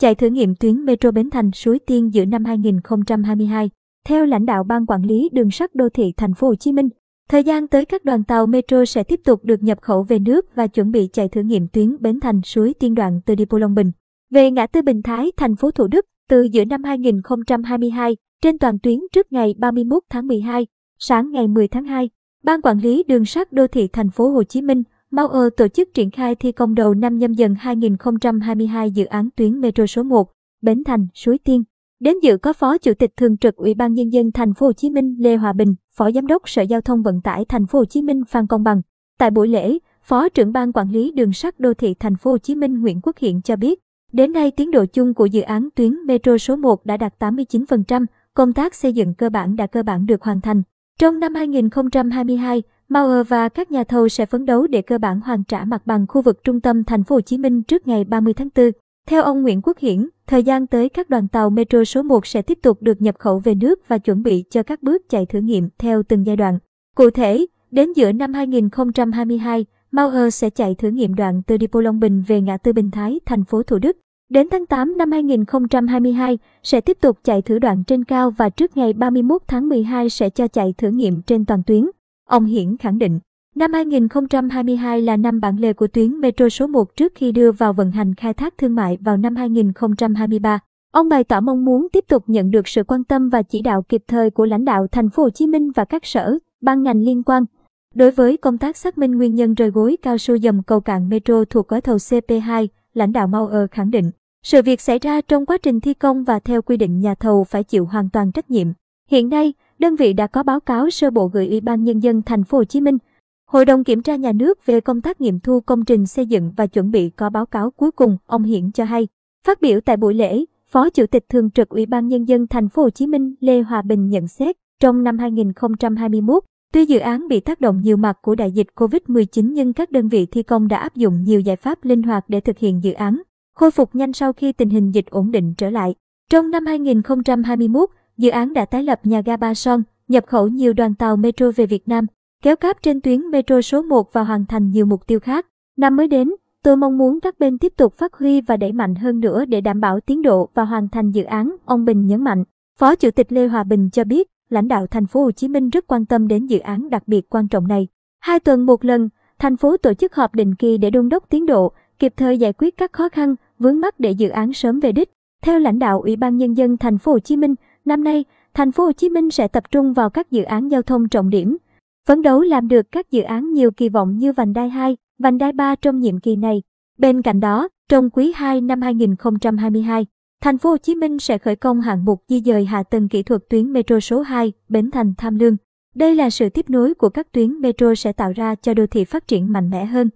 chạy thử nghiệm tuyến metro Bến Thành Suối Tiên giữa năm 2022. Theo lãnh đạo ban quản lý đường sắt đô thị thành phố Hồ Chí Minh, thời gian tới các đoàn tàu metro sẽ tiếp tục được nhập khẩu về nước và chuẩn bị chạy thử nghiệm tuyến Bến Thành Suối Tiên đoạn từ Depot Long Bình về ngã tư Bình Thái, thành phố Thủ Đức từ giữa năm 2022 trên toàn tuyến trước ngày 31 tháng 12, sáng ngày 10 tháng 2. Ban quản lý đường sắt đô thị thành phố Hồ Chí Minh Mau tổ chức triển khai thi công đầu năm nhâm dần 2022 dự án tuyến metro số 1, Bến Thành, Suối Tiên. Đến dự có Phó Chủ tịch Thường trực Ủy ban nhân dân thành phố Hồ Chí Minh Lê Hòa Bình, Phó Giám đốc Sở Giao thông Vận tải thành phố Hồ Chí Minh Phan Công Bằng. Tại buổi lễ, Phó trưởng ban quản lý đường sắt đô thị thành phố Hồ Chí Minh Nguyễn Quốc Hiện cho biết, đến nay tiến độ chung của dự án tuyến metro số 1 đã đạt 89%, công tác xây dựng cơ bản đã cơ bản được hoàn thành. Trong năm 2022, Mauer và các nhà thầu sẽ phấn đấu để cơ bản hoàn trả mặt bằng khu vực trung tâm thành phố Hồ Chí Minh trước ngày 30 tháng 4. Theo ông Nguyễn Quốc Hiển, thời gian tới các đoàn tàu metro số 1 sẽ tiếp tục được nhập khẩu về nước và chuẩn bị cho các bước chạy thử nghiệm theo từng giai đoạn. Cụ thể, đến giữa năm 2022, Mauer sẽ chạy thử nghiệm đoạn từ Depot Long Bình về ngã tư Bình Thái, thành phố Thủ Đức. Đến tháng 8 năm 2022, sẽ tiếp tục chạy thử đoạn trên cao và trước ngày 31 tháng 12 sẽ cho chạy thử nghiệm trên toàn tuyến. Ông Hiển khẳng định, năm 2022 là năm bản lề của tuyến metro số 1 trước khi đưa vào vận hành khai thác thương mại vào năm 2023. Ông bày tỏ mong muốn tiếp tục nhận được sự quan tâm và chỉ đạo kịp thời của lãnh đạo thành phố Hồ Chí Minh và các sở, ban ngành liên quan. Đối với công tác xác minh nguyên nhân rơi gối cao su dầm cầu cạn metro thuộc gói thầu CP2, lãnh đạo Mauer khẳng định, sự việc xảy ra trong quá trình thi công và theo quy định nhà thầu phải chịu hoàn toàn trách nhiệm. Hiện nay, đơn vị đã có báo cáo sơ bộ gửi Ủy ban nhân dân thành phố Hồ Chí Minh, Hội đồng kiểm tra nhà nước về công tác nghiệm thu công trình xây dựng và chuẩn bị có báo cáo cuối cùng, ông Hiển cho hay. Phát biểu tại buổi lễ, Phó Chủ tịch Thường trực Ủy ban nhân dân thành phố Hồ Chí Minh Lê Hòa Bình nhận xét, trong năm 2021, tuy dự án bị tác động nhiều mặt của đại dịch Covid-19 nhưng các đơn vị thi công đã áp dụng nhiều giải pháp linh hoạt để thực hiện dự án, khôi phục nhanh sau khi tình hình dịch ổn định trở lại. Trong năm 2021, Dự án đã tái lập nhà ga Ba Son, nhập khẩu nhiều đoàn tàu metro về Việt Nam, kéo cáp trên tuyến metro số 1 và hoàn thành nhiều mục tiêu khác. Năm mới đến, tôi mong muốn các bên tiếp tục phát huy và đẩy mạnh hơn nữa để đảm bảo tiến độ và hoàn thành dự án, ông Bình nhấn mạnh. Phó Chủ tịch Lê Hòa Bình cho biết, lãnh đạo thành phố Hồ Chí Minh rất quan tâm đến dự án đặc biệt quan trọng này. Hai tuần một lần, thành phố tổ chức họp định kỳ để đôn đốc tiến độ, kịp thời giải quyết các khó khăn, vướng mắc để dự án sớm về đích. Theo lãnh đạo Ủy ban nhân dân thành phố Hồ Chí Minh, Năm nay, thành phố Hồ Chí Minh sẽ tập trung vào các dự án giao thông trọng điểm, phấn đấu làm được các dự án nhiều kỳ vọng như vành đai 2, vành đai 3 trong nhiệm kỳ này. Bên cạnh đó, trong quý 2 năm 2022, thành phố Hồ Chí Minh sẽ khởi công hạng mục di dời hạ tầng kỹ thuật tuyến metro số 2, Bến Thành Tham Lương. Đây là sự tiếp nối của các tuyến metro sẽ tạo ra cho đô thị phát triển mạnh mẽ hơn.